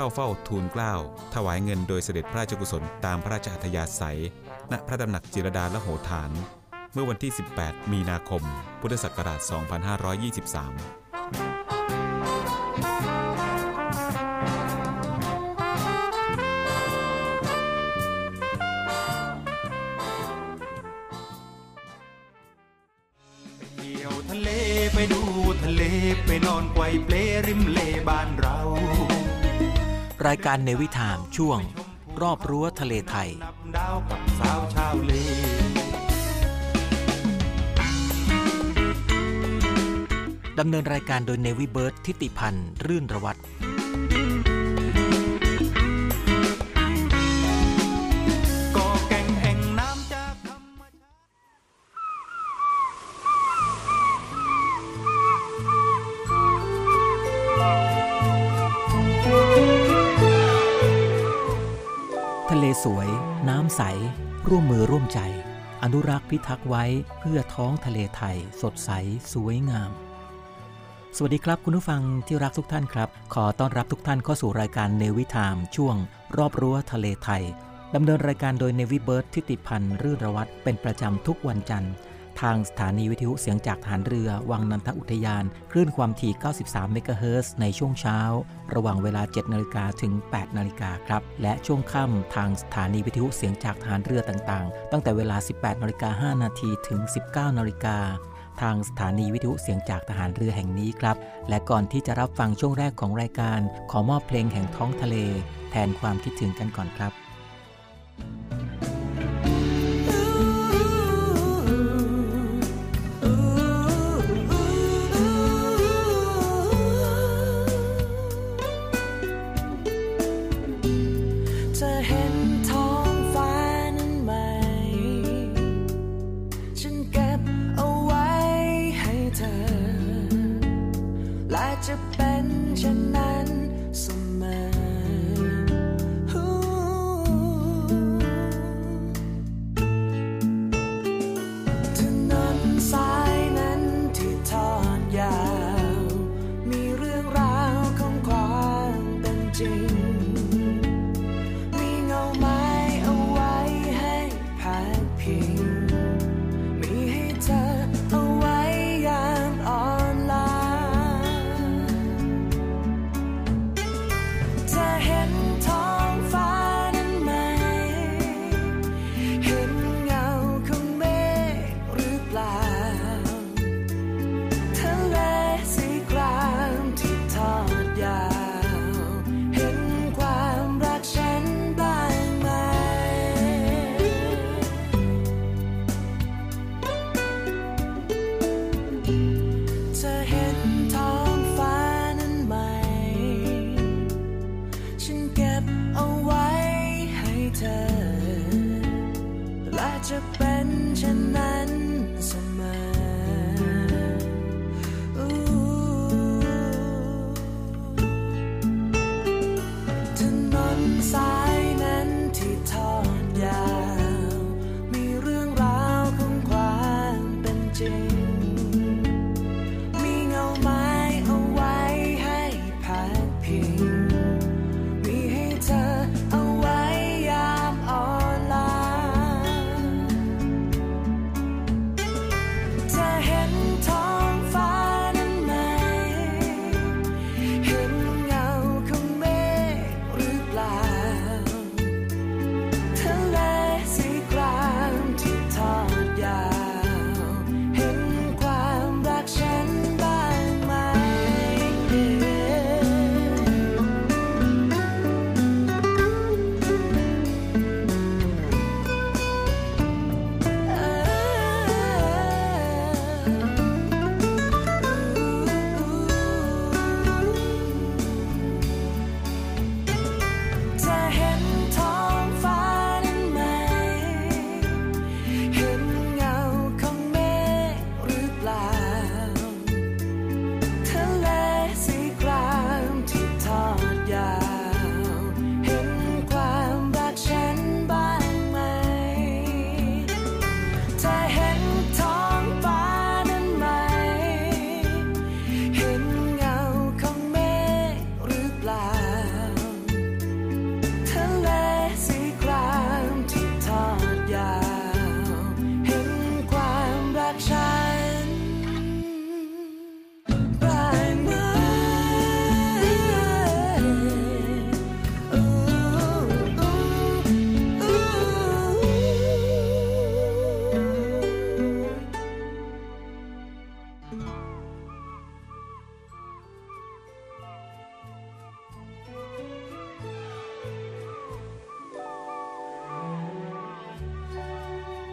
เข้าเฝ้าทูลเกล้าถวายเงินโดยเสด็จพระราชกุศลตามพระราชอัธยาศัย ณพระตำหนักจิรดาละโหฐาน เมื่อวันที่ 18 มีนาคม พุทธศักราช 2523 รายการเนวิทามช่วง รอบรั้วทะเลไทย ดาวกับสาวชาวเลดำเนินรายการโดยเนวิเบิร์ตทิติพันธ์ รื่นระวัตร สวย น้ำใส ร่วมมือร่วมใจ อนุรักษ์พิทักษ์ไว้เพื่อท้องทะเลไทย สดใส สวยงาม สวัสดีครับคุณผู้ฟังที่รักทุกท่านครับ ขอต้อนรับทุกท่านเข้าสู่รายการเนวิทามช่วง รอบรั้วทะเลไทยดำเนินรายการโดยเนวิเบิร์ตทิติพันธ์รื่นระวัตเป็นประจำทุกวันจันทร์ ทางสถานีวิทยุเสียงจากฐานเรือ วังนันทอุทยาน คลื่นความถี่ 93 เมกะเฮิรตซ์ในช่วงเช้า ระหว่างเวลา 7 นาฬิกาถึง 8 นาฬิกาครับ และช่วงค่ำทางสถานีวิทยุเสียงจากฐานเรือต่างๆ ตั้งแต่เวลา 18 นาฬิกา 5 นาทีถึง 19 นาฬิกาทางสถานีวิทยุเสียงจากทหารเรือแห่งนี้ครับ และก่อนที่จะรับฟังช่วงแรกของรายการ ขอมอบเพลงแห่งท้องทะเล แทนความคิดถึงกันก่อนครับ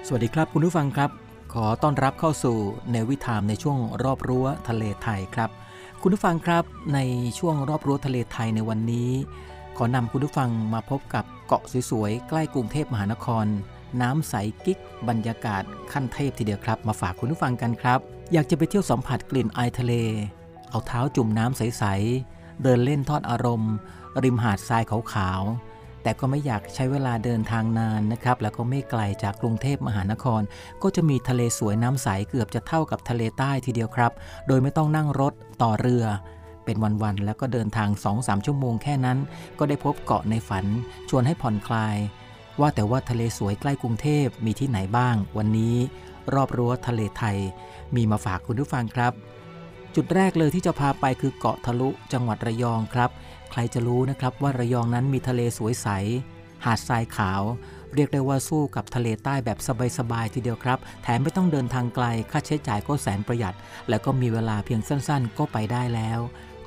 สวัสดีครับคุณผู้ฟังครับ ขอต้อนรับเข้าสู่ในวิถามในช่วงรอบรั้วทะเลไทยครับ คุณผู้ฟังครับในช่วงรอบรั้วทะเลไทยในวันนี้ ขอนำคุณผู้ฟังมาพบกับเกาะสวยๆใกล้กรุงเทพมหานคร น้ำใสกิ๊กบรรยากาศขั้นเทพทีเดียวครับ มาฝากคุณผู้ฟังกันครับ อยากจะไปเที่ยวสัมผัสกลิ่นไอทะเล เอาเท้าจุ่มน้ำใสๆเดินเล่นทอดอารมณ์ ริมหาดทรายขาวๆ แต่ก็ไม่อยากใช้เวลาเดินทางนานนะครับ แล้วก็ไม่ไกลจากกรุงเทพมหานคร ก็จะมีทะเลสวยน้ำใสเกือบจะเท่ากับทะเลใต้ทีเดียวครับ โดยไม่ต้องนั่งรถต่อเรือ เป็นวันๆแล้วก็เดินทาง 2-3 ชั่วโมงแค่นั้น ก็ได้พบเกาะในฝัน ชวนให้ผ่อนคลาย ว่าแต่ว่าทะเลสวยใกล้กรุงเทพมีที่ไหนบ้าง วันนี้รอบรั้วทะเลไทย มีมาฝากคุณผู้ฟังครับ จุดแรกเลยที่จะพาไปคือเกาะทะลุจังหวัดระยองครับ ใครจะรู้นะครับว่าระยองนั้นมีทะเลสวยใส หาดทรายขาว เรียกได้ว่าสู้กับทะเลใต้แบบสบายๆทีเดียวครับ แถมไม่ต้องเดินทางไกล ค่าใช้จ่ายก็แสนประหยัด แล้วก็มีเวลาเพียงสั้นๆ ก็ไปได้แล้ว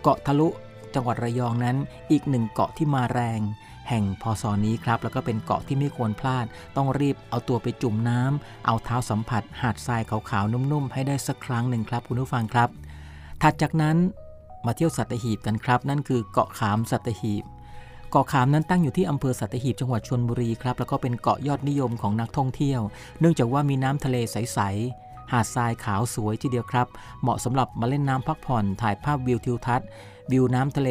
เกาะทะลุจังหวัดระยองนั้นอีกหนึ่งเกาะที่มาแรง แห่งพศนี้ครับ แล้วก็เป็นเกาะที่ไม่ควรพลาด ต้องรีบเอาตัวไปจุ่มน้ำเอาเท้าสัมผัส หาดทรายขาวๆนุ่มๆ ให้ได้สักครั้งหนึ่งครับคุณผู้ฟังครับ ถัดจากนั้น มาเที่ยวสัตหีบกันครับ นั่นคือเกาะขามสัตหีบ เกาะขามนั้นตั้งอยู่ที่อำเภอสัตหีบจังหวัดชลบุรีครับ แล้วก็เป็นเกาะยอดนิยมของนักท่องเที่ยว เนื่องจากว่ามีน้ำทะเลใสๆหาดทรายขาวสวยทีเดียวครับ เหมาะสำหรับมาเล่นน้ำพักผ่อนถ่ายภาพวิวทิวทัศน์วิวน้ำทะเล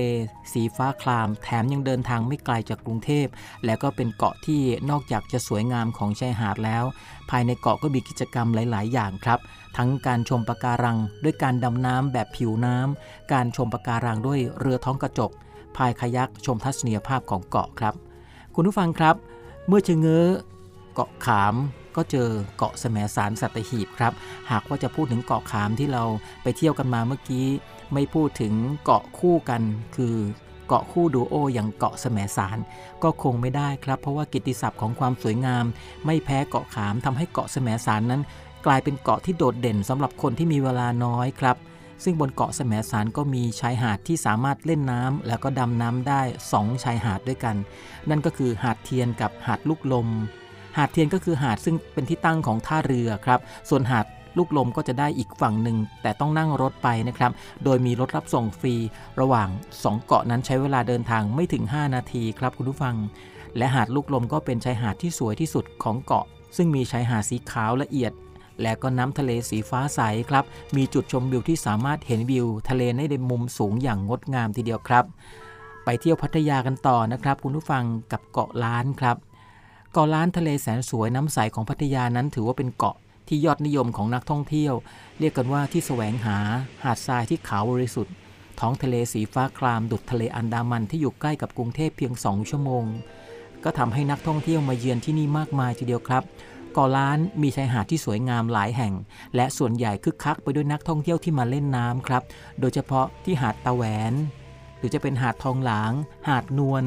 สีฟ้าคราม แถมยังเดินทางไม่ไกลจากกรุงเทพ และก็เป็นเกาะที่นอกจากจะสวยงามของชายหาดแล้ว ภายในเกาะก็มีกิจกรรมหลาย ๆ อย่างครับ ทั้งการชมปะการังด้วยการดำน้ำแบบผิวน้ำ การชมปะการังด้วยเรือท้องกระจก พายคายักชมทัศนียภาพของเกาะครับ คุณผู้ฟังครับ เมื่อเชงเง้อเกาะขามก็เจอเกาะแสมสารสัตหีบครับ หากว่าจะพูดถึงเกาะขามที่เราไปเที่ยวกันมาเมื่อกี้ ไม่พูดถึงเกาะคู่กันคือเกาะคู่ดูโออย่างเกาะแสมสาร ก็คงไม่ได้ครับ เพราะว่ากิตติศัพท์ของความสวยงาม ไม่แพ้เกาะขามทำให้เกาะแสมสารนั้น กลายเป็นเกาะที่โดดเด่นสำหรับคนที่มีเวลาน้อยครับ ซึ่งบนเกาะแสมสารก็มีชายหาดที่สามารถเล่นน้ำแล้วก็ดำน้ำได้ 2 ชายหาดด้วยกัน นั่นก็คือหาดเทียนกับหาดลูกลม หาดเทียนก็คือหาดซึ่งเป็นที่ตั้งของท่าเรือครับ ส่วนหาดลูกลมก็จะได้อีกฝั่งหนึ่ง แต่ต้องนั่งรถไปนะครับ โดยมีรถรับส่งฟรี ระหว่าง 2 เกาะนั้นใช้เวลาเดินทางไม่ถึง 5 นาทีครับคุณผู้ฟัง และหาดลูกลมก็เป็นชายหาดที่สวยที่สุดของเกาะ ซึ่งมีชายหาดสีขาวละเอียด และก็น้ำทะเลสีฟ้าใสครับ มีจุดชมวิวที่สามารถเห็นวิว ทะเลในมุมสูงอย่างงดงามทีเดียวครับ ไปเที่ยวพัทยากันต่อนะครับ คุณผู้ฟังกับเกาะล้านครับเกาะล้านทะเลแสนสวยน้ำใสของพัทยานั้นถือว่าเป็นเกาะที่ยอดนิยมของนักท่องเที่ยว เรียกกันว่าที่แสวงหาหาดทรายที่ขาวบริสุทธิ์ ท้องทะเลสีฟ้าครามดุจทะเลอันดามันที่อยู่ใกล้กับกรุงเทพเพียง 2 ชั่วโมง ก็ทำให้นักท่องเที่ยวมาเยือนที่นี่มากมายทีเดียวครับ กาะล้านมีชายหาดที่สวยงามหลายแห่ง และส่วนใหญ่คึกคักไปด้วยนักท่องเที่ยวที่มาเล่นน้ำครับ โดยเฉพาะที่หาดตะแหวน หรือจะเป็นหาดทองหลาง หาดนวล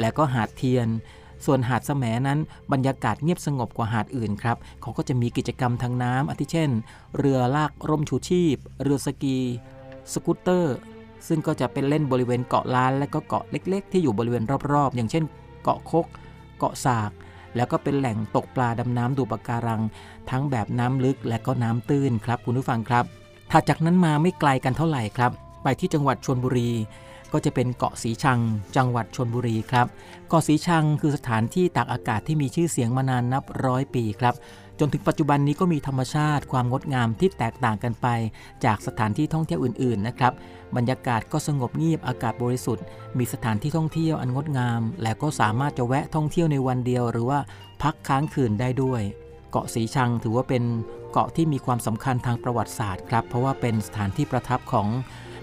และก็หาดเทียน ส่วนหาดแสมนั้นบรรยากาศเงียบสงบกว่าหาดอื่นครับ เขาก็จะมีกิจกรรมทางน้ำอาทิเช่น เรือลากร่มชูชีพ เรือสกี สกูตเตอร์ ซึ่งก็จะเป็นเล่นบริเวณเกาะล้าน และก็เกาะเล็ก ๆ ที่อยู่บริเวณรอบๆ อย่างเช่น เกาะคก เกาะสาก แล้วก็เป็นแหล่งตกปลาดำน้ำดูปะการัง ทั้งแบบน้ำลึกและก็น้ำตื้นครับคุณผู้ฟังครับถัดจากนั้นมาไม่ไกลกันเท่าไหร่ครับ ไปที่จังหวัดชลบุรี ก็จะเป็นเกาะสีชัง จังหวัดชลบุรีครับ เกาะสีชังคือสถานที่ตากอากาศที่มีชื่อเสียงมานานนับร้อยปีครับ จนถึงปัจจุบันนี้ก็มีธรรมชาติความงดงามที่แตกต่างกันไป จากสถานที่ท่องเที่ยวอื่นๆนะครับ บรรยากาศก็สงบเงียบอากาศบริสุทธิ์ มีสถานที่ท่องเที่ยวอันงดงาม และก็สามารถจะแวะท่องเที่ยวในวันเดียว หรือว่าพักค้างคืนได้ด้วย เกาะสีชังถือว่าเป็นเกาะที่มีความสำคัญทางประวัติศาสตร์ครับเพราะว่าเป็นสถานที่ประทับของ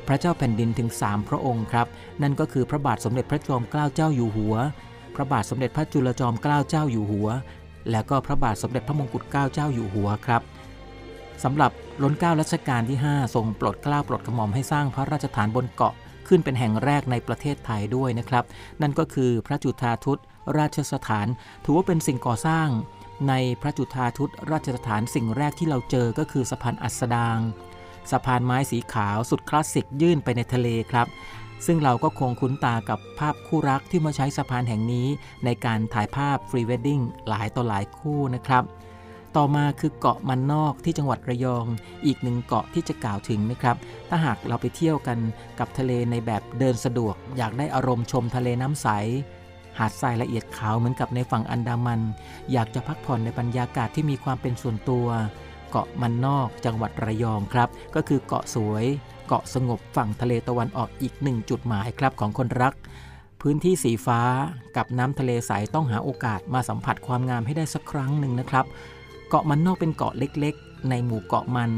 พระเจ้าแผ่นดินถึง 3 พระองค์ครับ นั่นก็คือพระบาทสมเด็จพระจอมเกล้าเจ้าอยู่หัว พระบาทสมเด็จพระจุลจอมเกล้าเจ้าอยู่หัว และก็พระบาทสมเด็จพระมงกุฎเกล้าเจ้าอยู่หัวครับสำหรับรัชการัชกาลที่ 5 ทรงโปรดเกล้าโปรดกระหม่อมให้สร้างพระราชฐานบนเกาะขึ้นเป็นแห่งแรกในประเทศไทยด้วยนะครับ นั่นก็คือพระจุฑาทุตราชสถาน ถือว่าเป็นสิ่งก่อสร้าง ในพระจุฑาทุตราชสถานสิ่งแรกที่เราเจอก็คือสะพานอัสดาง สะพานไม้สีขาวสุดคลาสสิกยื่นไปในทะเลครับ ซึ่งเราก็คงคุ้นตากับภาพคู่รักที่มาใช้สะพานแห่งนี้ในการถ่ายภาพฟรีเวดดิ้งหลายต่อหลายคู่นะครับ ต่อมาคือเกาะมันนอกที่จังหวัดระยอง อีกหนึ่งเกาะที่จะกล่าวถึงนะครับ ถ้าหากเราไปเที่ยวกันกับทะเลในแบบเดินสะดวก อยากได้อารมณ์ชมทะเลน้ำใสหาดทรายละเอียดขาวเหมือนกับในฝั่งอันดามัน อยากจะพักผ่อนในบรรยากาศที่มีความเป็นส่วนตัว เกาะมันนอกจังหวัดระยองครับ ก็คือเกาะสวย เกาะสงบฝั่งทะเลตะวันออกอีกหนึ่งจุดหมายครับของคนรัก พื้นที่สีฟ้ากับน้ำทะเลใสต้องหาโอกาสมาสัมผัสความงามให้ได้สักครั้งหนึ่งนะครับ เกาะมันนอกเป็นเกาะเล็กๆ ในหมู่เกาะมัน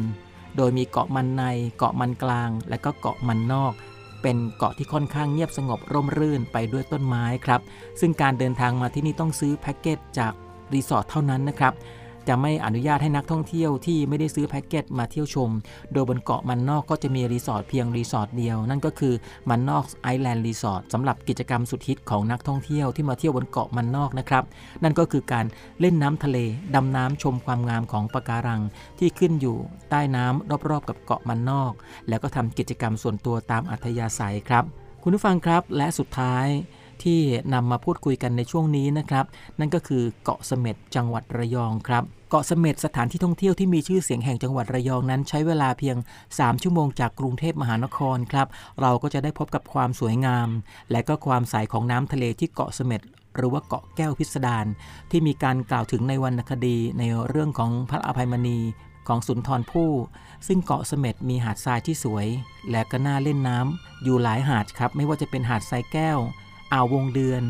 โดยมีเกาะมันในเกาะมันกลาง และก็เกาะมันนอกเป็นเกาะที่ค่อนข้างเงียบสงบร่มรื่นไปด้วยต้นไม้ครับ ซึ่งการเดินทางมาที่นี่ต้องซื้อแพ็กเกจจากรีสอร์ทเท่านั้นนะครับ จะไม่อนุญาตให้นักท่องเที่ยวที่ไม่ได้ซื้อแพ็กเกจมาเที่ยวชม โดยบนเกาะมันนอกก็จะมีรีสอร์ทเพียงรีสอร์ทเดียว นั่นก็คือมันนอกไอแลนด์รีสอร์ทสำหรับกิจกรรมสุดฮิตของนักท่องเที่ยวที่มาเที่ยวบนเกาะมันนอกนะครับนั่นก็คือการเล่นน้ำทะเลดำน้ำชมความงามของปะการัง ที่ขึ้นอยู่ใต้น้ำรอบๆ กับเกาะมันนอก แล้วก็ทำกิจกรรมส่วนตัวตามอัธยาศัยครับ คุณผู้ฟังครับและสุดท้าย ที่นำมาพูดคุยกันในช่วงนี้นะครับ นั่นก็คือเกาะเสม็ดจังหวัดระยองครับเกาะเสม็ดสถานที่ท่องเที่ยวที่มีชื่อเสียงแห่งจังหวัดระยองนั้น ใช้เวลาเพียง 3 ชั่วโมงจากกรุงเทพมหานครครับ เราก็จะได้พบกับความสวยงาม และก็ความใสของน้ำทะเลที่เกาะเสม็ดหรือว่าเกาะแก้วพิสดารที่มีการกล่าวถึงในวรรณคดีในเรื่องของพระอภัยมณีของสุนทรภู่ซึ่งเกาะเสม็ดมีหาดทรายที่สวย และก็น่าเล่นน้ำอยู่หลายหาดครับ ไม่ว่าจะเป็นหาดทรายแก้ว อ่าววงเดือน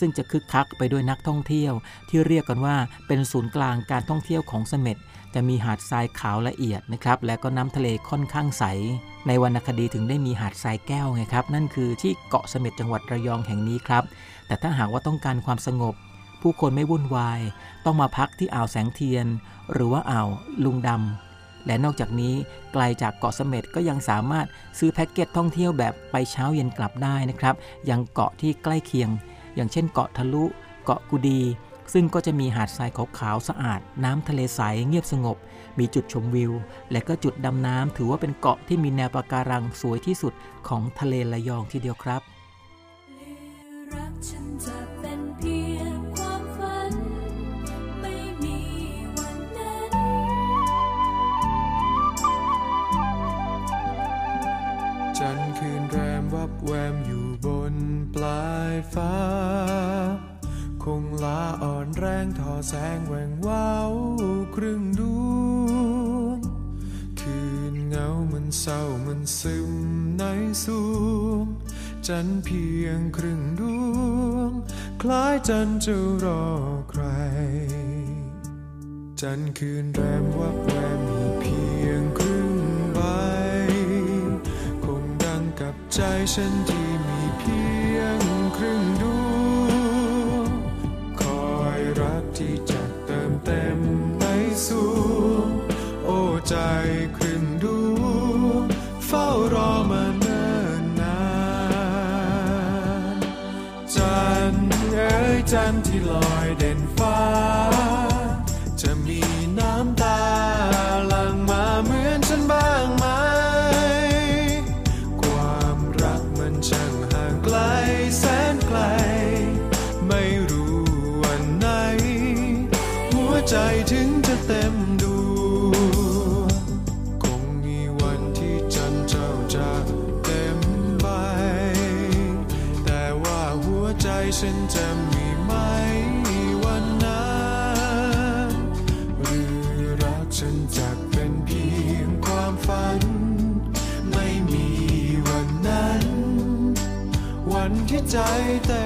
ซึ่งจะคึกคักไปด้วยนักท่องเที่ยว ที่เรียกกันว่าเป็นศูนย์กลางการท่องเที่ยวของเสม็ดจะมีหาดทรายขาวละเอียดนะครับ และก็น้ำทะเลค่อนข้างใส ในวรรณคดีถึงได้มีหาดทรายแก้วไงครับ นั่นคือที่เกาะเสม็ดจังหวัดระยองแห่งนี้ครับ แต่ถ้าหากว่าต้องการความสงบ ผู้คนไม่วุ่นวาย ต้องมาพักที่อ่าวแสงเทียน หรือว่าอ่าวลุงดำ และนอกจากนี้ไกลจากเกาะเสม็ดก็ยังสามารถซื้อแพ็กเกจท่องเที่ยวแบบไปเช้าเย็นกลับได้นะครับยังเกาะที่ใกล้เคียง อย่างเช่นเกาะทะลุ เกาะกุดี ซึ่งก็จะมีหาดทรายขาวๆสะอาด น้ำทะเลใสเงียบสงบ มีจุดชมวิว และก็จุดดำน้ำถือว่าเป็นเกาะที่มีแนวปะการังสวยที่สุดของทะเลระยองทีเดียวครับ วับแวมอยู่บนปลายฟ้า คงลาอ่อนแรงทอแสงแหวงว้าวครึ่งดวงคืนเงามันเศร้ามันซึมในสวงจันเพียงครึ่งดวง คล้ายจันจะรอใคร จันคืนแรมวับแวมมีเพียง ใจฉันที่มีเพียงครึ่งดวงคอยรักที่จะเติมเต็มในสวงโอ้ใจครึ่งดวงเฝ้ารอมาเนิ่นนานจันเอ๋ยจันที่ลอย ใ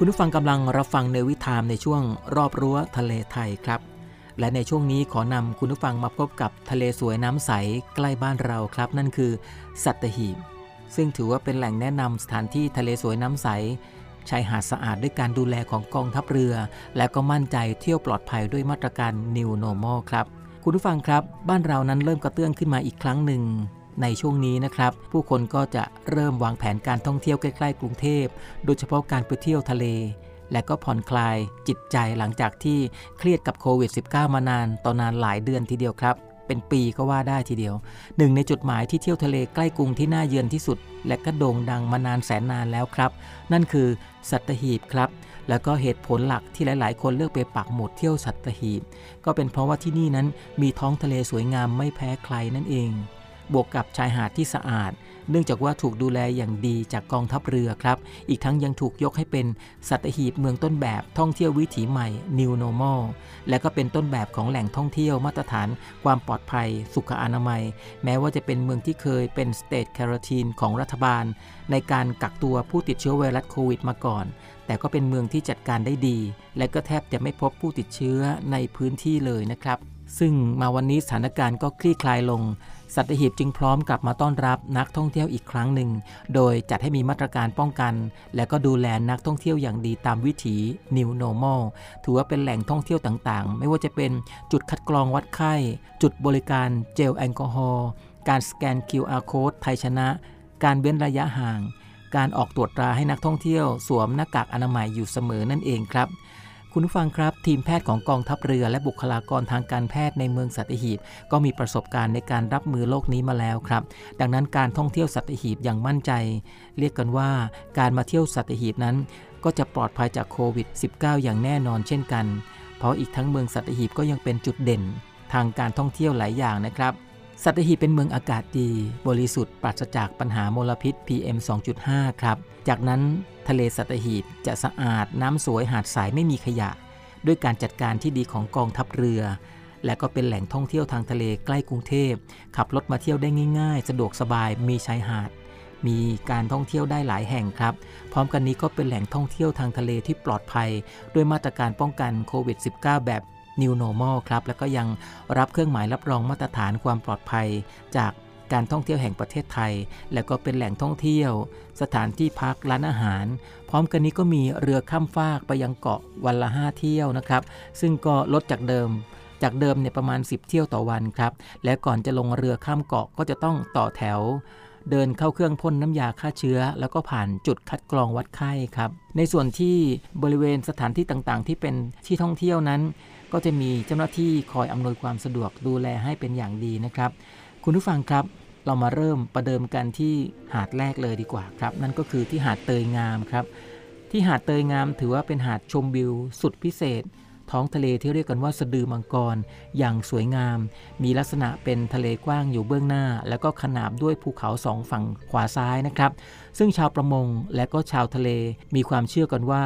คุณผู้ฟังกำลังรับฟังในวิถามในช่วงรอบรั้วทะเลไทยครับ และในช่วงนี้ขอนำคุณผู้ฟังมาพบกับทะเลสวยน้ำใสใกล้บ้านเราครับ นั่นคือสัตหีบ ซึ่งถือว่าเป็นแหล่งแนะนำสถานที่ทะเลสวยน้ำใสชายหาดสะอาดด้วยการดูแลของกองทัพเรือ และก็มั่นใจเที่ยวปลอดภัยด้วยมาตรการ New Normal ครับ คุณผู้ฟังครับ บ้านเรานั้นเริ่มกระเตื้องขึ้นมาอีกครั้งหนึ่ง ในช่วงนี้นะครับ ผู้คนก็จะเริ่มวางแผนการท่องเที่ยวใกล้ๆกรุงเทพ โดยเฉพาะการไปเที่ยวทะเล และก็ผ่อนคลายจิตใจหลังจากที่เครียดกับโควิด -19 มานานต่อนานหลายเดือนทีเดียวครับ เป็นปีก็ว่าได้ทีเดียว หนึ่งในจุดหมายที่เที่ยวทะเลใกล้กรุงที่น่าเยือนที่สุด และก็โด่งดังมานานแสนนานแล้วครับ นั่นคือสัตหีบครับแล้วก็เหตุผลหลักที่หลาย ๆ คนเลือกไปปักหมุดเที่ยวสัตหีบ ก็เป็นเพราะว่าที่นี่นั้นมีท้องทะเลสวยงามไม่แพ้ใครนั่นเอง บวกกับชายหาดที่สะอาด เนื่องจากว่าถูกดูแลอย่างดีจากกองทัพเรือครับ อีกทั้งยังถูกยกให้เป็นสัตหีบเมืองต้นแบบท่องเที่ยววิถีใหม่ New Normal และก็เป็นต้นแบบของแหล่งท่องเที่ยวมาตรฐาน ความปลอดภัย สุขอนามัย แม้ว่าจะเป็นเมืองที่เคยเป็น State Quarantine ของรัฐบาล ในการกักตัวผู้ติดเชื้อไวรัสโควิดมาก่อน แต่ก็เป็นเมืองที่จัดการได้ดี และก็แทบจะไม่พบผู้ติดเชื้อในพื้นที่เลยนะครับซึ่งมาวันนี้สถานการณ์ก็คลี่คลายลง สัตหีบจึงพร้อมกลับมาต้อนรับนักท่องเที่ยวอีกครั้งหนึ่ง โดยจัดให้มีมาตรการป้องกัน และก็ดูแลนักท่องเที่ยวอย่างดีตามวิถี New Normal ถือว่าเป็นแหล่งท่องเที่ยวต่างๆ ไม่ว่าจะเป็นจุดคัดกรองวัดไข้ จุดบริการเจลแอลกอฮอล์ การสแกน QR code ไทยชนะ การเว้นระยะห่าง การออกตรวจตราให้นักท่องเที่ยว สวมหน้ากากอนามัยอยู่เสมอนั่นเองครับ คุณผู้ฟังครับ ทีมแพทย์ของกองทัพเรือและบุคลากรทางการแพทย์ในเมืองสัตหีบ ก็มีประสบการณ์ในการรับมือโรคนี้มาแล้วครับ ดังนั้นการท่องเที่ยวสัตหีบอย่างมั่นใจ เรียกกันว่าการมาเที่ยวสัตหีบนั้น ก็จะปลอดภัยจากโควิด -19 อย่างแน่นอนเช่นกัน เพราะอีกทั้งเมืองสัตหีบก็ยังเป็นจุดเด่น ทางการท่องเที่ยวหลายอย่างนะครับสัตหีบเป็นเมืองอากาศดี บริสุทธิ์ปราศจากปัญหามลพิษ PM 2.5 ครับ จากนั้น ทะเลสัตหีบจะสะอาดน้ำสวยหาดใสไม่มีขยะ ด้วยการจัดการที่ดีของกองทัพเรือ และก็เป็นแหล่งท่องเที่ยวทางทะเลใกล้กรุงเทพ ขับรถมาเที่ยวได้ง่าย ๆ สะดวกสบายมีชายหาด มีการท่องเที่ยวได้หลายแห่งครับ พร้อมกันนี้ก็เป็นแหล่งท่องเที่ยวทางทะเลที่ปลอดภัย ด้วยมาตรการป้องกันโควิด -19 แบบ New Normal ครับ แล้วก็ยังรับเครื่องหมายรับรองมาตรฐานความปลอดภัยจาก การท่องเที่ยวแห่งประเทศไทย และก็เป็นแหล่งท่องเที่ยว สถานที่พักร้านอาหาร พร้อมกันนี้ก็มีเรือข้ามฟากไปยังเกาะวันละ 5 เที่ยวนะครับ ซึ่งก็ลดจากเดิมจากเดิมเนี่ยประมาณ 10 เที่ยวต่อวันครับ และก่อนจะลงเรือข้ามเกาะก็จะต้องต่อแถว เดินเข้าเครื่องพ่นน้ำยาฆ่าเชื้อ แล้วก็ผ่านจุดคัดกรองวัดไข้ครับ ในส่วนที่บริเวณสถานที่ต่างๆ ที่เป็นที่ท่องเที่ยวนั้น ก็จะมีเจ้าหน้าที่คอยอำนวยความสะดวกดูแลให้เป็นอย่างดีนะครับ คุณผู้ฟังครับ เรามาเริ่มประเดิมกันที่หาดแรกเลยดีกว่าครับ นั่นก็คือที่หาดเตยงามครับ ที่หาดเตยงามถือว่าเป็นหาดชมวิวสุดพิเศษ ท้องทะเลที่เรียกกันว่าสะดือมังกร อย่างสวยงาม มีลักษณะเป็นทะเลกว้างอยู่เบื้องหน้า แล้วก็ขนาบด้วยภูเขาสองฝั่งขวาซ้ายนะครับ ซึ่งชาวประมงและก็ชาวทะเลมีความเชื่อกันว่า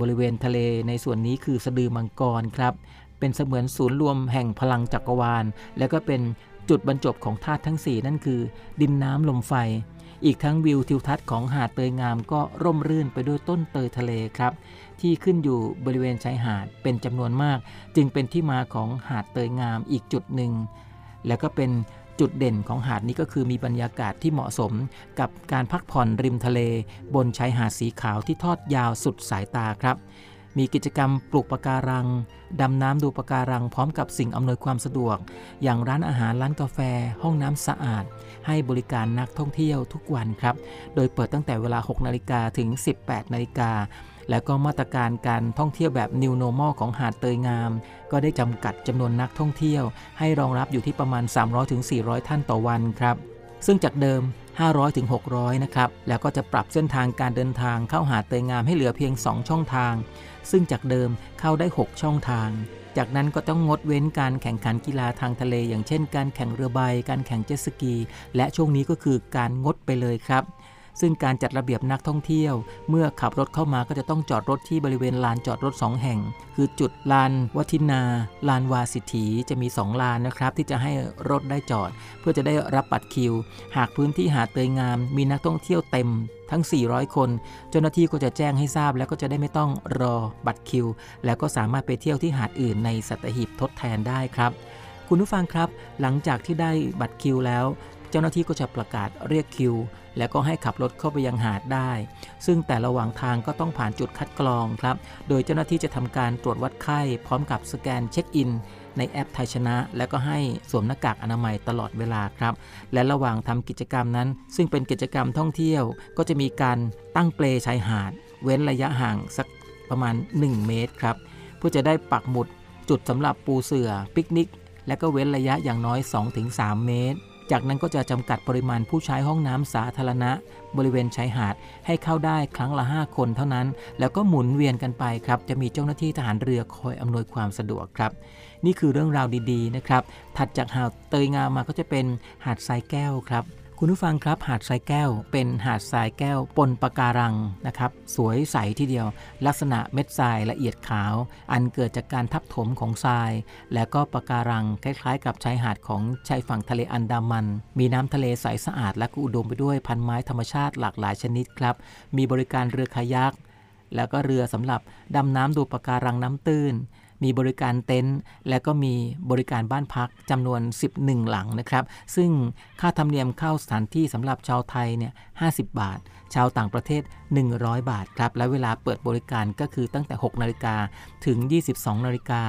บริเวณทะเลในส่วนนี้คือสะดือมังกรครับ เป็นเสมือนศูนย์รวมแห่งพลังจักรวาล และก็เป็น จุดบรรจบของธาตุทั้ง 4 นั่นคือ ดินน้ำลมไฟ อีกทั้งวิวทิวทัศน์ของหาดเตยงามก็ร่มรื่นไปด้วยต้นเตยทะเลครับ ที่ขึ้นอยู่บริเวณชายหาดเป็นจำนวนมาก จึงเป็นที่มาของหาดเตยงามอีกจุดหนึ่ง แล้วก็เป็นจุดเด่นของหาดนี้ก็คือมีบรรยากาศที่เหมาะสมกับการพักผ่อนริมทะเล บนชายหาดสีขาวที่ทอดยาวสุดสายตาครับ มีกิจกรรมปลูกปะการัง ดำน้ำดูปะการังพร้อมกับสิ่งอำนวยความสะดวก อย่างร้านอาหารร้านกาแฟ ห้องน้ำสะอาด ให้บริการนักท่องเที่ยวทุกวันครับ โดยเปิดตั้งแต่เวลา 6 นาฬิกาถึง 18 นาฬิกาแล้วก็มาตรการการท่องเที่ยวแบบ New Normal ของหาดเตยงาม ก็ได้จำกัดจำนวนนักท่องเที่ยว ให้รองรับอยู่ที่ประมาณ 300-400 ท่านต่อวันครับ ซึ่งจากเดิม 500ถึง600 นะครับ แล้วก็จะปรับเส้นทางการเดินทางเข้าหาดเตยงามให้เหลือเพียง 2 ช่องทาง ซึ่งจากเดิมเข้าได้ 6 ช่องทาง จากนั้นก็ต้องงดเว้นการแข่งขันกีฬาทางทะเล อย่างเช่น การแข่งเรือใบ การแข่งเจ็ตสกี และช่วงนี้ก็คือการงดไปเลยครับซึ่งการจัดระเบียบนักท่องเที่ยว เมื่อขับรถเข้ามาก็จะต้องจอดรถที่บริเวณลานจอดรถ 2 แห่ง คือจุดลานวัทินา ลานวาสิทธีจะมี 2 ลานนะครับ ที่จะให้รถได้จอด เพื่อจะได้รับบัตรคิว หากพื้นที่หาดเตยงาม มีนักท่องเที่ยวเต็ม ทั้ง 400 คน เจ้าหน้าที่ก็จะแจ้งให้ทราบ แล้วก็จะได้ไม่ต้องรอบัตรคิว แล้วก็สามารถไปเที่ยวที่หาดอื่นในสัตหีบทดแทนได้ครับ คุณผู้ฟังครับ หลังจากที่ได้บัตรคิวแล้ว เจ้าหน้าที่ก็จะประกาศเรียกคิว แล้วก็ให้ขับรถเข้าไปยังหาดได้ ซึ่งแต่ระหว่างทางก็ต้องผ่านจุดคัดกรองครับ โดยเจ้าหน้าที่จะทำการตรวจวัดไข้พร้อมกับสแกนเช็คอิน ในแอปไทยชนะ แล้วก็ให้สวมหน้ากากอนามัยตลอดเวลาครับ และระหว่างทำกิจกรรมนั้น ซึ่งเป็นกิจกรรมท่องเที่ยว ก็จะมีการตั้งเปลชายหาด เว้นระยะห่างสักประมาณ 1 เมตรครับเพื่อจะได้ปักหมุดจุดสำหรับปูเสือปิกนิก และก็เว้นระยะอย่างน้อย 2-3 เมตร จากนั้นก็จะจำกัดปริมาณผู้ใช้ห้องน้ำสาธารณะ บริเวณชายหาดให้เข้าได้ครั้งละ 5 คนเท่านั้น แล้วก็หมุนเวียนกันไปครับ จะมีเจ้าหน้าที่ทหารเรือคอยอำนวยความสะดวกครับ นี่คือเรื่องราวดีๆนะครับ ถัดจากหาดเตยงามมาก็จะเป็นหาดทรายแก้วครับ คุณผู้ฟังครับ หาดทรายแก้ว เป็นหาดทรายแก้วปนปะการังนะครับ สวยใสทีเดียว ลักษณะเม็ดทรายละเอียดขาว อันเกิดจากการทับถมของทราย และก็ปะการังคล้ายๆ กับชายหาดของชายฝั่งทะเลอันดามัน มีน้ำทะเลใสสะอาดและก็อุดมไปด้วยพันไม้ธรรมชาติหลากหลายชนิดครับ มีบริการเรือคายักแล้วก็เรือสำหรับดำน้ำดูปะการังน้ำตื้น มีบริการเต็นท์และก็มีบริการบ้านพักจำนวน 11 หลังนะครับ ซึ่งค่าธรรมเนียมเข้าสถานที่สำหรับชาวไทยเนี่ย50 บาท ชาวต่างประเทศ 100 บาทครับ และเวลาเปิดบริการก็คือตั้งแต่ 6 นาฬิกาถึง 22 นาฬิกา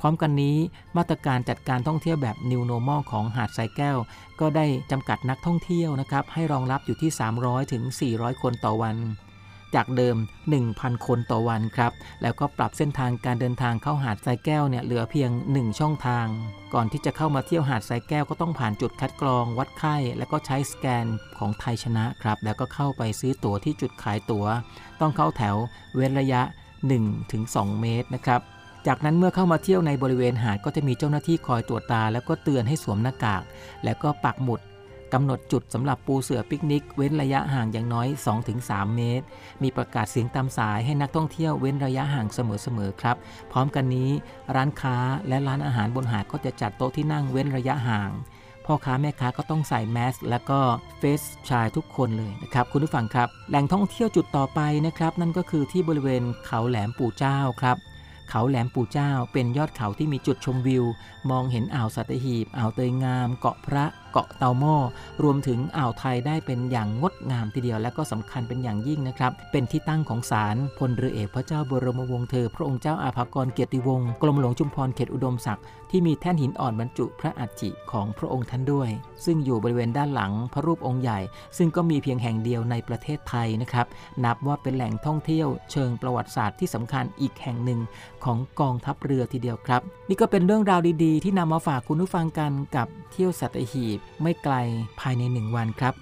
พร้อมกันนี้มาตรการจัดการท่องเที่ยวแบบ New Normal ของหาดทรายแก้ว ก็ได้จำกัดนักท่องเที่ยวนะครับ ให้รองรับอยู่ที่ 300 ถึง 400 คนต่อวัน จากเดิม 1,000 คนต่อวันครับ แล้วก็ปรับเส้นทางการเดินทางเข้าหาดทรายแก้วเนี่ยเหลือเพียง 1 ช่องทาง ก่อนที่จะเข้ามาเที่ยวหาดทรายแก้วก็ต้องผ่านจุดคัดกรอง วัดไข้ แล้วก็ใช้สแกนของไทยชนะครับ แล้วก็เข้าไปซื้อตั๋วที่จุดขายตั๋ว ต้องเข้าแถวเว้นระยะ 1-2 เมตรนะครับจากนั้นเมื่อเข้ามาเที่ยวในบริเวณหาดก็จะมีเจ้าหน้าที่คอยตรวจตา แล้วก็เตือนให้สวมหน้ากาก แล้วก็ปักหมุด กำหนดจุดสำหรับปูเสือปิกนิก เว้นระยะห่างอย่างน้อย 2-3 เมตร มีประกาศเสียงตามสายให้นักท่องเที่ยวเว้นระยะห่างเสมอๆครับ พร้อมกันนี้ร้านค้าและร้านอาหารบนหาดก็จะจัดโต๊ะที่นั่งเว้นระยะห่างพ่อค้าแม่ค้าก็ต้องใส่แมสแล้วก็เฟสชายทุกคนเลยนะครับ คุณผู้ฟังครับ แหล่งท่องเที่ยวจุดต่อไปนะครับ นั่นก็คือที่บริเวณเขาแหลมปู่เจ้าครับเขาแหลมปู่เจ้าเป็นยอดเขาที่มีจุดชมวิว มองเห็นอ่าวสัตหีบ อ่าวเตยงาม เกาะพระ เกาะเตาหม้อรวมถึงอ่าวไทยได้เป็นอย่างงดงามทีเดียว และก็สำคัญเป็นอย่างยิ่งนะครับ เป็นที่ตั้งของศาลพลเรือเอกพระเจ้าบรมวงศ์เธอ พระองค์เจ้าอาภากรเกียรติวงศ์กรมหลวงชุมพรเขตอุดมศักดิ์ที่มีแท่นหินอ่อนบรรจุพระอัฐิของพระองค์ท่านด้วย ซึ่งอยู่บริเวณด้านหลังพระรูปองค์ใหญ่ ซึ่งก็มีเพียงแห่งเดียวในประเทศไทยนะครับนับว่าเป็นแหล่งท่องเที่ยว เชิงประวัติศาสตร์ที่สำคัญอีกแห่งหนึ่งของกองทัพเรือทีเดียวครับ นี่ก็เป็นเรื่องราวดีๆ ที่นำมาฝากคุณผู้ฟังกันกับเที่ยวสัตหีบไม่ไกลภายในหนึ่งวันครับ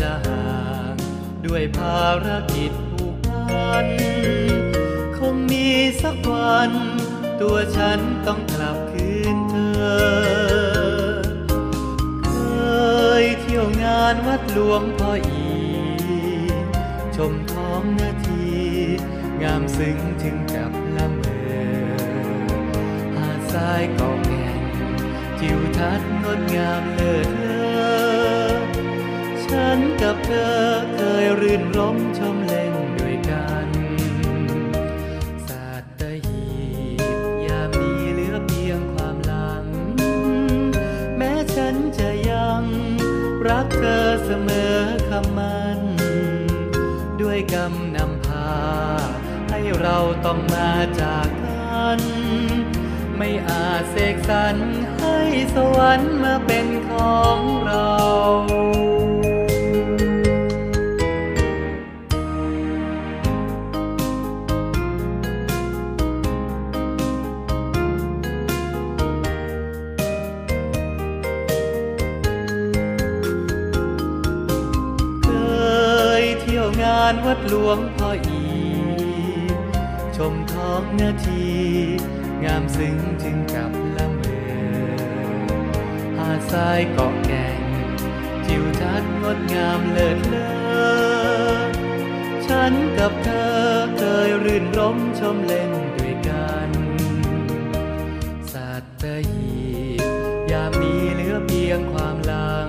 จะห่างด้วยภารกิจผูกพัน คงมีสักวัน ตัวฉันต้องกลับคืนเธอ เคยเที่ยวงานวัดหลวงพ่ออีชมท้องนาที งามซึ้งถึงกับละเมอหาดทรายกาะแก่งทิวทัศน์งดงามเลิศเล ฉันกับเธอเคยรื่นรมชมเล่นด้วยกันสัตหีบยามนี้เหลือเพียงความหลัง แม้ฉันจะยังรักเธอเสมอคำมัน ด้วยกำนำพา ให้เราต้องมาจากกัน ไม่อาจเสกสรรให้สวรรค์มาเป็นของเรา วัดหลวงพ่ออีชมท้องนาที งามซึ้งถึงกับละเมอหาดทรายเกาะแก่งทิวทัศน์งดงามเลิศเลอฉันกับเธอเคยรื่นรมชมเล่นด้วยกันสัตหียามนี้เหลือเพียงความหลัง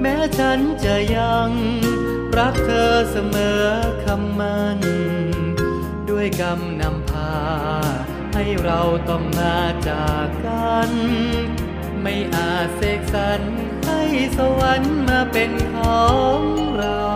แม้ฉันจะยัง รักเธอเสมอคำมันด้วยกำนำพา ให้เราต้องมาจากกัน ไม่อาจเสกสรรให้สวรรค์มาเป็นของเรา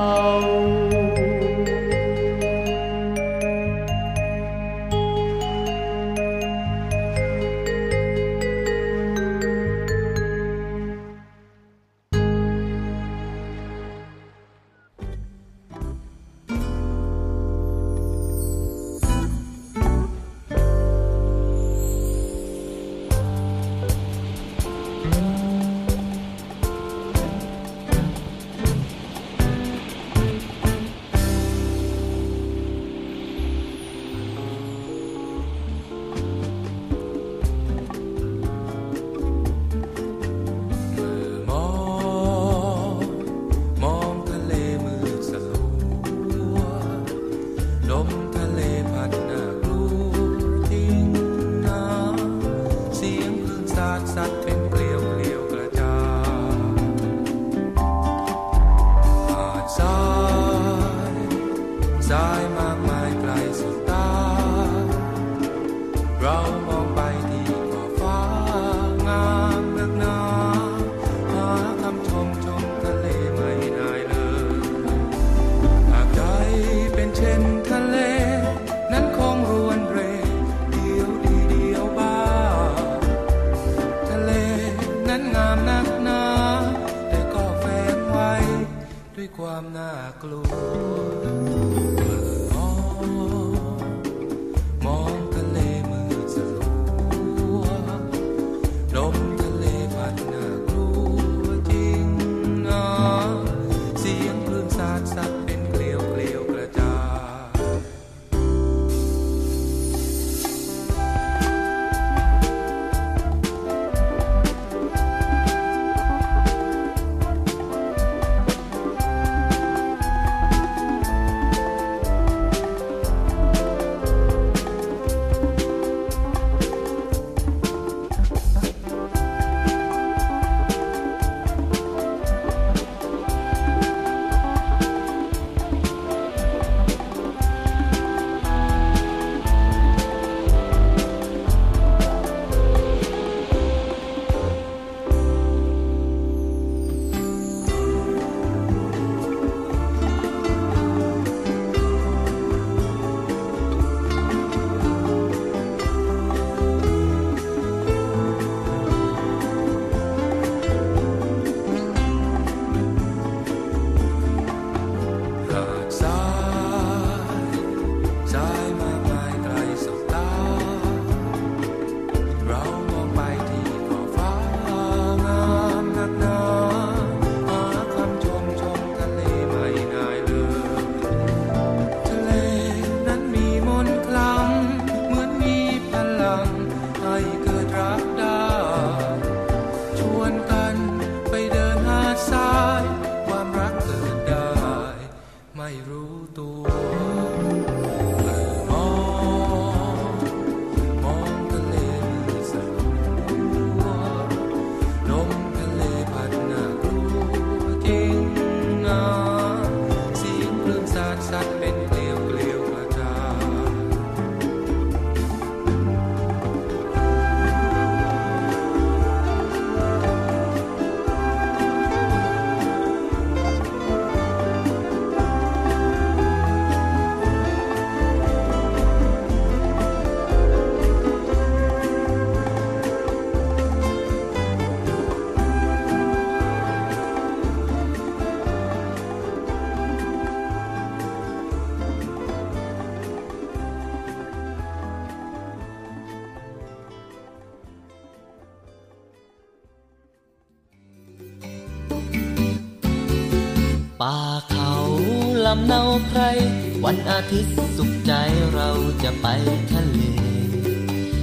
วันอาทิตย์สุขใจเราจะไปทะเล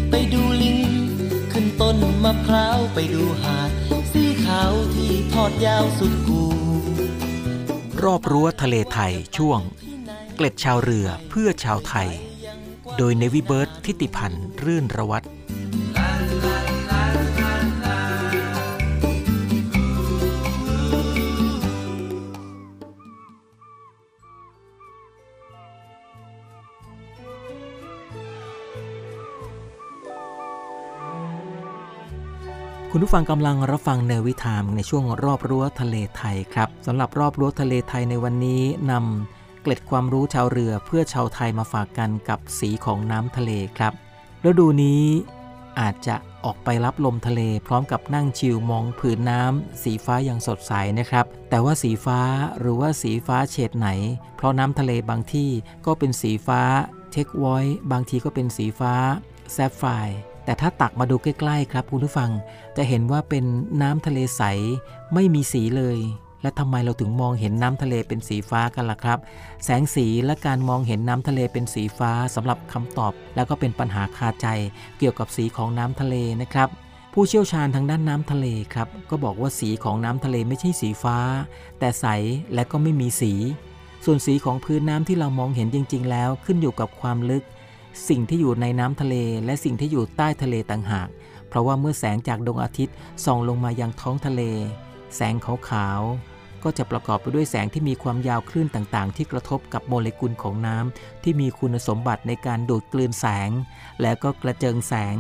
ไปดูลิง ขึ้นต้นมะพร้าวไปดูหาด สีขาวที่ทอดยาวสุดกู รอบรั้วทะเลไทยช่วง เกล็ดชาวเรือเพื่อชาวไทย โดยเนวิเบิร์ตทิติพันธ์รื่นระวัต คุณผู้ฟังกำลังรับฟังเนวิทามในช่วงรอบรั้วทะเลไทยครับสำหรับรอบรั้วทะเลไทยในวันนี้นำเกล็ดความรู้ชาวเรือเพื่อชาวไทยมาฝากกันกับสีของน้ำทะเลครับฤดูนี้อาจจะออกไปรับลมทะเล พร้อมกับนั่งชิลมองผืนน้ำสีฟ้าอย่างสดใสนะครับ แต่ว่าสีฟ้าหรือว่าสีฟ้าเฉดไหน เพราะน้ำทะเลบางที่ก็เป็นสีฟ้าเทคไวท์บางทีก็เป็นสีฟ้าsapphire แต่ถ้าตักมาดูใกล้ๆครับคุณผู้ฟัง จะเห็นว่าเป็นน้ำทะเลใสไม่มีสีเลย และทำไมเราถึงมองเห็นน้ำทะเลเป็นสีฟ้ากันล่ะครับ แสงสีและการมองเห็นน้ำทะเลเป็นสีฟ้าสำหรับคำตอบ แล้วก็เป็นปัญหาคาใจเกี่ยวกับสีของน้ำทะเลนะครับผู้เชี่ยวชาญทางด้านน้ำทะเลครับ ก็บอกว่าสีของน้ำทะเลไม่ใช่สีฟ้า แต่ใสและก็ไม่มีสี ส่วนสีของพื้นน้ำที่เรามองเห็นจริง ๆ แล้วขึ้นอยู่กับความลึก สิ่งที่อยู่ในน้ำทะเลและสิ่งที่อยู่ใต้ทะเลต่างหาก เพราะว่าเมื่อแสงจากดวงอาทิตย์ส่องลงมายังท้องทะเล แสงขาวๆก็จะประกอบไปด้วยแสงที่มีความยาวคลื่นต่างๆ ที่กระทบกับโมเลกุลของน้ำที่มีคุณสมบัติในการดูดกลืนแสง และก็กระเจิงแสง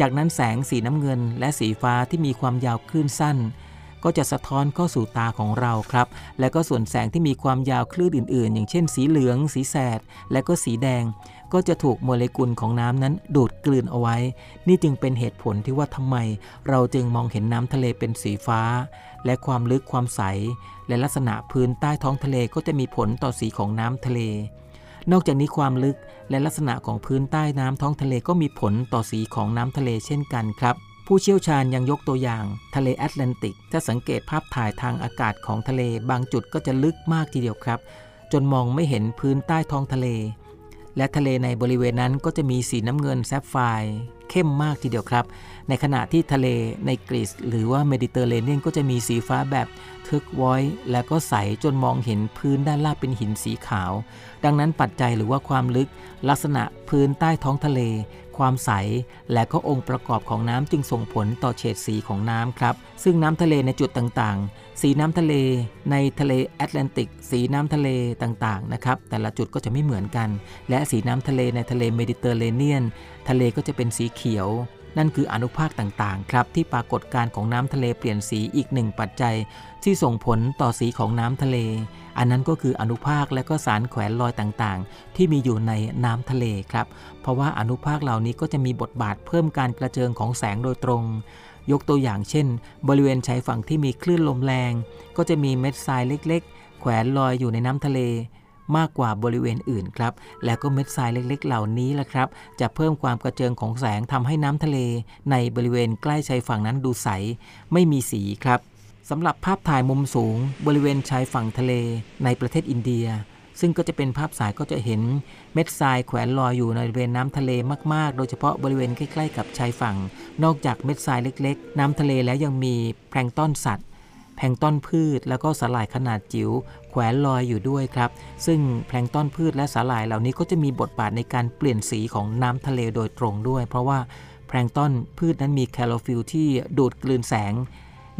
จากนั้นแสงสีน้ำเงินและสีฟ้าที่มีความยาวคลื่นสั้นก็จะสะท้อนเข้าสู่ตาของเราครับ และก็ส่วนแสงที่มีความยาวคลื่นอื่น ๆ อย่างเช่นสีเหลือง สีแสด และก็สีแดง ก็จะถูกโมเลกุลของน้ำนั้นดูดกลืนเอาไว้ นี่จึงเป็นเหตุผลที่ว่าทำไม เราจึงมองเห็นน้ำทะเลเป็นสีฟ้า และความลึกความใส และลักษณะพื้นใต้ท้องทะเลก็จะมีผลต่อสีของน้ำทะเล นอกจากนี้ความลึกและลักษณะของพื้นใต้น้ำท้องทะเลก็มีผลต่อสีของน้ำทะเลเช่นกันครับผู้เชี่ยวชาญยังยกตัวอย่าง ทะเลแอตแลนติก ถ้าสังเกตภาพถ่ายทางอากาศของทะเลบางจุดก็จะลึกมากทีเดียวครับ จนมองไม่เห็นพื้นใต้ท้องทะเล และทะเลในบริเวณนั้นก็จะมีสีน้ำเงิน sapphire เข้มมากทีเดียวครับ ในขณะที่ทะเลในกรีซหรือว่าเมดิเตอร์เรเนียนก็จะมีสีฟ้าแบบ turquoise และก็ใสจนมองเห็นพื้นด้านล่างเป็นหินสีขาว ดังนั้นปัจจัยหรือว่าความลึก ลักษณะพื้นใต้ท้องทะเล ความใส และก็องค์ประกอบของน้ำจึงส่งผลต่อเฉดสีของน้ำครับ ซึ่งน้ำทะเลในจุดต่างๆ สีน้ำทะเล ในทะเลแอตแลนติก สีน้ำทะเลต่างๆนะครับ แต่ละจุดก็จะไม่เหมือนกัน และสีน้ำทะเลในทะเลเมดิเตอร์เรเนียน ทะเลก็จะเป็นสีเขียว นั่นคืออนุภาคต่างๆ ครับ ที่ปรากฏการของน้ำทะเลเปลี่ยนสีอีกหนึ่งปัจจัย ที่ส่งผลต่อสีของน้ำทะเล อันนั้นก็คืออนุภาคและก็สารแขวนลอยต่างๆ ที่มีอยู่ในน้ำทะเลครับ เพราะว่าอนุภาคเหล่านี้ก็จะมีบทบาทเพิ่มการกระเจิงของแสงโดยตรง ยกตัวอย่างเช่น บริเวณชายฝั่งที่มีคลื่นลมแรง ก็จะมีเม็ดทรายเล็ก ๆ แขวนลอยอยู่ในน้ำทะเล มากกว่าบริเวณอื่นครับ และก็เม็ดทรายเล็กๆ เหล่านี้แหละครับ จะเพิ่มความกระเจิงของแสงทำให้น้ำทะเล ในบริเวณใกล้ชายฝั่งนั้นดูใส ไม่มีสีครับสำหรับภาพถ่ายมุมสูง บริเวณชายฝั่งทะเลในประเทศอินเดียซึ่งก็จะเป็นภาพสายก็จะเห็นเม็ดทรายแขวนลอยอยู่ในบริเวณน้ำทะเลมาก ๆ โดยเฉพาะบริเวณใกล้ๆกับชายฝั่ง นอกจากเม็ดทรายเล็ก ๆ น้ำทะเลแล้วยังมีแพลงต้นสัตว์ แพลงต้นพืช แล้วก็สาหร่ายขนาดจิ๋ว แขวนลอยอยู่ด้วยครับ ซึ่งแพลงต้นพืชและสาหร่ายเหล่านี้ก็จะมีบทบาทในการเปลี่ยนสีของน้ำทะเลโดยตรงด้วย เพราะว่าแพลงต้นพืชนั้นมีแคลโรฟิลที่ดูดกลืนแสง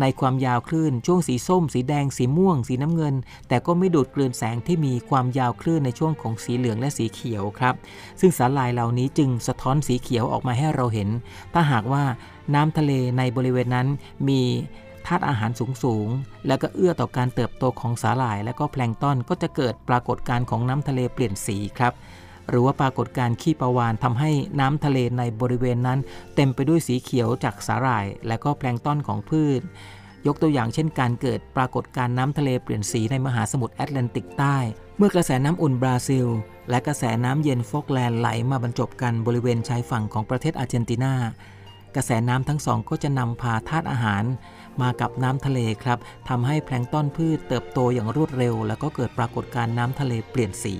ในความยาวคลื่น ช่วงสีส้ม สีแดง สีม่วง สีน้ำเงิน แต่ก็ไม่ดูดกลืนแสงที่มีความยาวคลื่นในช่วงของสีเหลืองและสีเขียวครับ ซึ่งสาหร่ายเหล่านี้จึงสะท้อนสีเขียวออกมาให้เราเห็น ถ้าหากว่าน้ำทะเลในบริเวณนั้นมี ธาตุอาหารสูงสูงๆและก็เอื้อต่อการเติบโตของสาหร่าย และก็แพลงต้นก็จะเกิดปรากฏการณ์ของน้ำทะเลเปลี่ยนสีครับหรือว่าปรากฏการณ์ขี้ปลาวานทำให้น้ำทะเลในบริเวณนั้น เต็มไปด้วยสีเขียวจากสาหร่าย และก็แพลงต้นของพืช ยกตัวอย่างเช่นการเกิดปรากฏการณ์น้ำทะเลเปลี่ยนสีในมหาสมุทรแอตแลนติกใต้ เมื่อกระแสน้ำอุ่นบราซิล และกระแสน้ำเย็นฟอกแลนด์ไหลมาบรรจบกันบริเวณชายฝั่งของประเทศอาร์เจนตินากระแสน้ำทั้งสองก็จะนำพาธาตุอาหาร มากับน้ำทะเลครับทำให้แพลงต้นพืชเติบโตอย่างรวดเร็ว แล้วก็เกิดปรากฏการณ์น้ำทะเลเปลี่ยนสี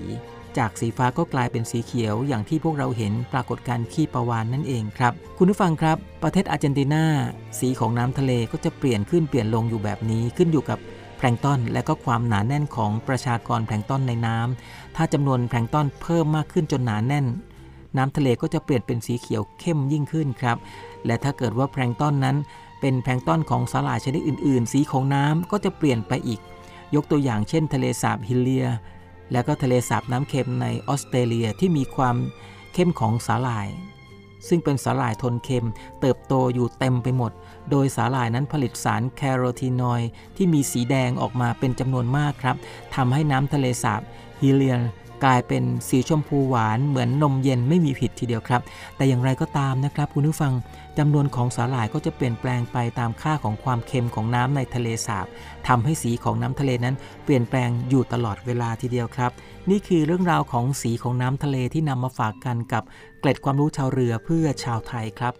จากสีฟ้าก็กลายเป็นสีเขียวอย่างที่พวกเราเห็นปรากฏการณ์ขี้ปลาวานนั่นเองครับ คุณผู้ฟังครับ ประเทศอาร์เจนตินาสีของน้ำทะเลก็จะเปลี่ยนขึ้นเปลี่ยนลงอยู่แบบนี้ขึ้นอยู่กับแพลงต้นและก็ความหนาแน่นของประชากรแพลงต้นในน้ำถ้าจำนวนแพลงต้นเพิ่มมากขึ้นจนหนาแน่น น้ำทะเลก็จะเปลี่ยนเป็นสีเขียวเข้มยิ่งขึ้นครับ และถ้าเกิดว่าแพลงต้นนั้น เป็นแพลงต้นของสาหร่ายชนิดอื่น ๆ สีของน้ำก็จะเปลี่ยนไปอีก ยกตัวอย่างเช่น ทะเลสาบฮิลเลีย และก็ทะเลสาบน้ำเค็มในออสเตรเลียที่มีความเข้มของสาหร่าย ซึ่งเป็นสาหร่ายทนเค็ม เติบโตอยู่เต็มไปหมด โดยสาหร่ายนั้นผลิตสารแคโรทีนอยด์ที่มีสีแดงออกมาเป็นจำนวนมากครับทำให้น้ำทะเลสาบฮิเลีย กลายเป็นสีชมพูหวานเหมือนนมเย็นไม่มีผิดทีเดียวครับ แต่อย่างไรก็ตามนะครับคุณผู้ฟังจำนวนของสาหร่ายก็จะเปลี่ยนแปลงไปตามค่าของความเค็มของน้ำในทะเลสาบทำให้สีของน้ำทะเลนั้น เปลี่ยนแปลงอยู่ตลอดเวลาทีเดียวครับ นี่คือเรื่องราวของสีของน้ำทะเลที่นำมาฝากกันกับเกล็ดความรู้ชาวเรือเพื่อชาวไทยครับ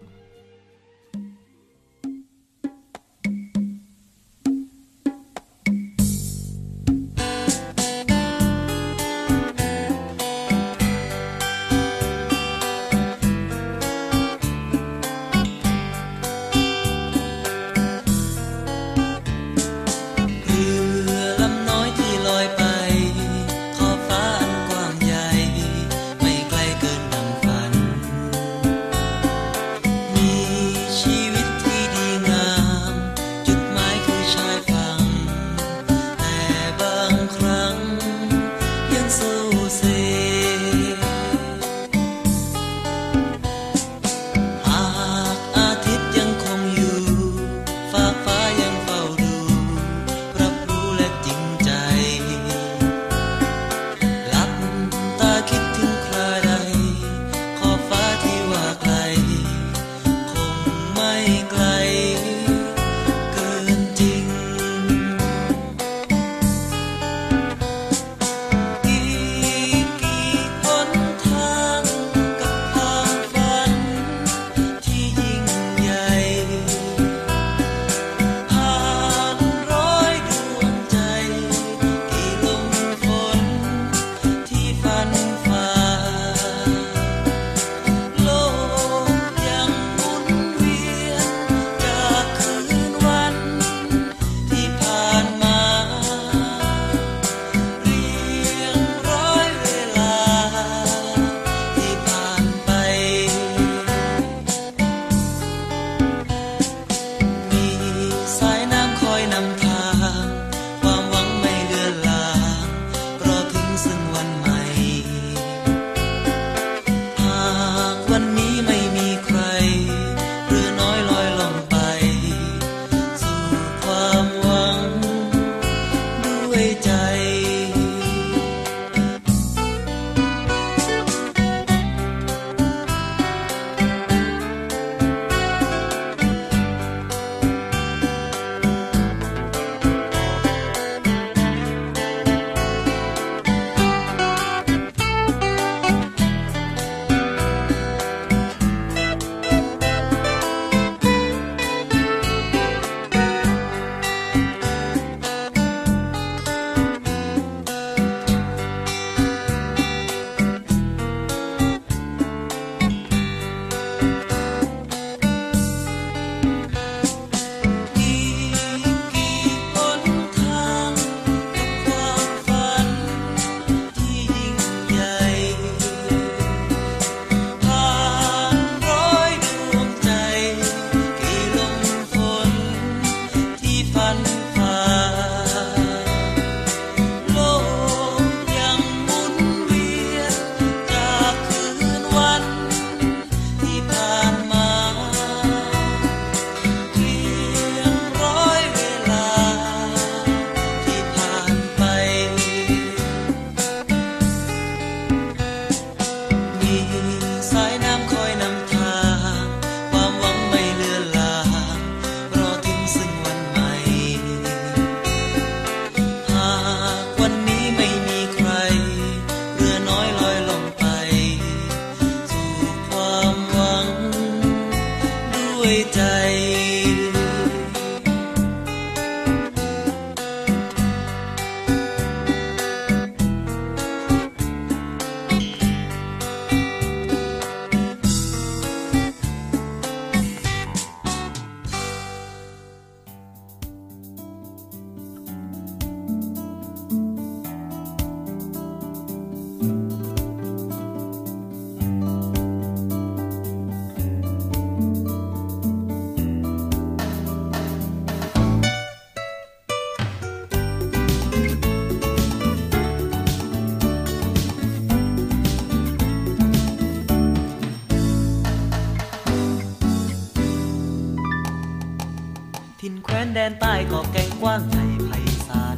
ทินแคว้นแดนใต้เกาะแก่งกว้างใหญ่ไพศาล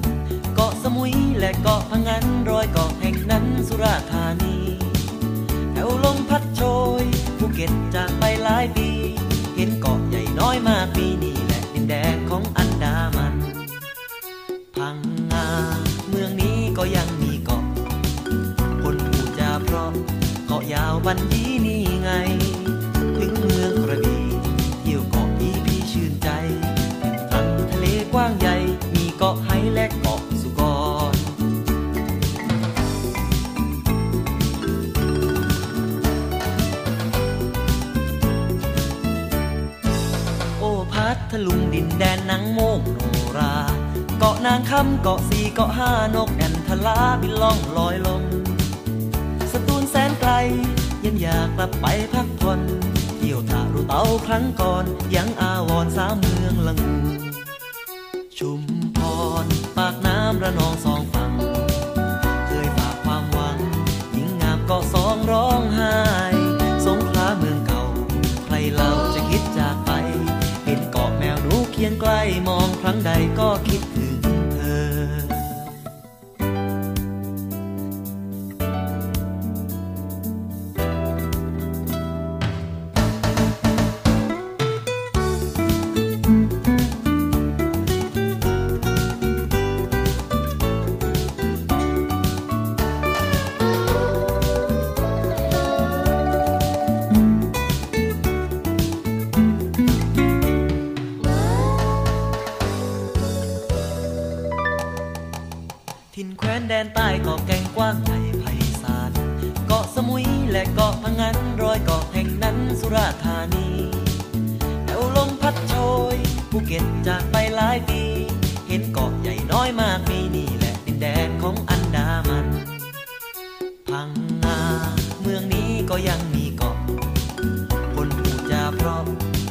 เกาะสมุยและเกาะพังงานรอยเกาะแห่งนั้นสุราษฎร์ธานีแถวลมพัดโชยภูเก็ตจากไปหลายปี เห็นเกาะใหญ่น้อยมากมีนี่แหละ แดนนังโมกโนรา เกาะนางคำเกาะสีเกาะห้านกแอ่นทลาบินล่องลอยลมสตูลแสนไกล ยังอยากกลับไปพักผ่อนเที่ยวทารุเตาครั้งก่อนยังอาวรสามเมืองละงูชุมพร ปากน้ำระนองสองฝั่ง เคยฝากความหวัง หญิงงามเกาะสองร้องไห้ สงขลาเมืองเก่า ใครเราจะคิดจา เคียงใกล้มองครั้งใดก็คิด สมุยและเกาะพังงานรอยเกาะแห่งนั้นสุราธานีแถวลมพัดโชยภูเก็ตจากไปหลายปี เห็นเกาะใหญ่น้อยมากมีนี่แหละดินแดนของอันดามัน พังงาเมืองนี้ก็ยังมีเกาะ คนพูดจาเพราะ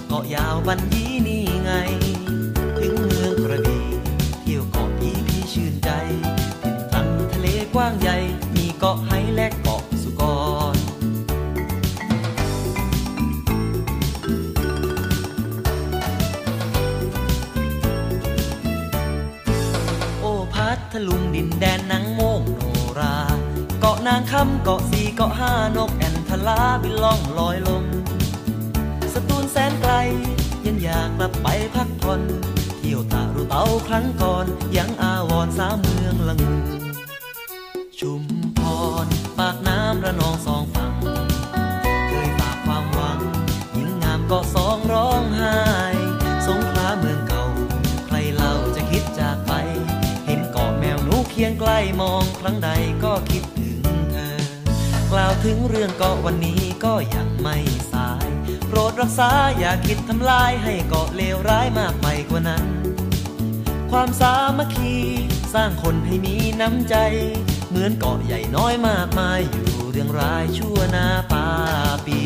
เกาะยาวบันยีนี่ไง ถึงเมืองกระบี่เที่ยวเกาะพีพีชื่นใจติดตั้งทะเลกว้างใหญ่มีเกาะ ลุงดินแดนนางโมงโนรา เกาะนางคำเกาะสีเกาะห้านกแอนทลาบินล่องลอยลม สตูลแสนไกล ยังอยากกลับไปพักผ่อน เที่ยวตารูเตาครั้งก่อน ยังอาวรสามเมืองละงชุมพร ปากน้ำระนองสอ ใกล้มองครั้งใดก็คิดถึงเธอ กล่าวถึงเรื่องเกาะวันนี้ก็ยังไม่สาย โปรดรักษาอย่าคิดทำลายให้เกาะเลวร้ายมากไปกว่านั้น ความสามัคคีสร้างคนให้มีน้ำใจ เหมือนเกาะใหญ่น้อยมากมายอยู่เรื่องร้ายชั่วนาปาปี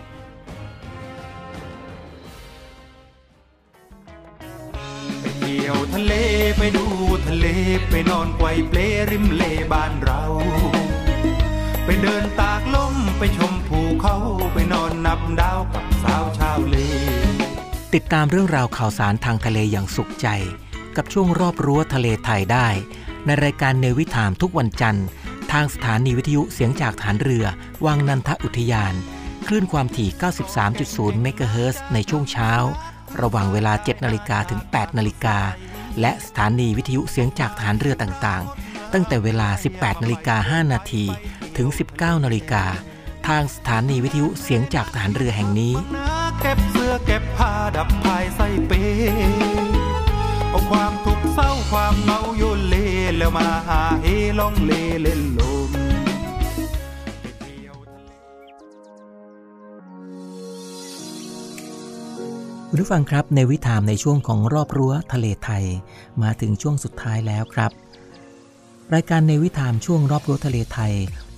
ที่ยวทะเลไปดูทะเลไปนอนไกวเปลริมเลบ้านเรา ไปเดินตากลมไปชมภูเขาไปนอนนับดาวกับสาวชาวเล ติดตามเรื่องราวข่าวสารทางทะเลอย่างสุขใจ กับช่วงรอบรั้วทะเลไทยได้ ในรายการเนวิถามทุกวันจันทร์ ทางสถานีวิทยุเสียงจากฐานเรือ วังนันทอุทยาน คลื่นความถี่ 93.0 เมกะเฮิรตซ์ในช่วงเช้า ระหว่างเวลา 7 นาฬิกาถึง 8 นาฬิกา และสถานีวิทยุเสียงจากฐานเรือต่างๆ ตั้งแต่เวลา 18 นาฬิกา 5 นาทีถึง 19 นาฬิกา ทางสถานีวิทยุเสียงจากฐานเรือแห่งนี้เก็บเสื้อเก็บผ้าดับภายใส่เปเอาความทุกข์เศร้าความเหงาโยนเลแล้วมาหาเฮลองเลเล่นโล คุณผู้ฟังครับในวิถามในช่วงของรอบรั้วทะเลไทย มาถึงช่วงสุดท้ายแล้วครับ รายการในวิถามช่วงรอบรั้วทะเลไทย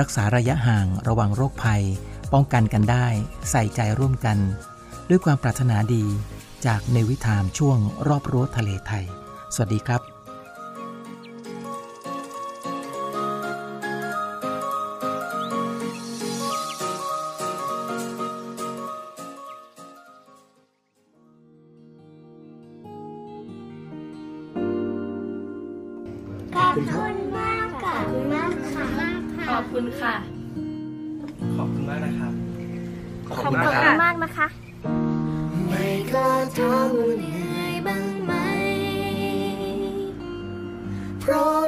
รักษาระยะห่างระวังโรคภัย ป้องกันกันได้ ใส่ใจร่วมกัน ด้วยความปรารถนาดีจากในวิถามช่วงรอบรั้วทะเลไทย สวัสดีครับ เ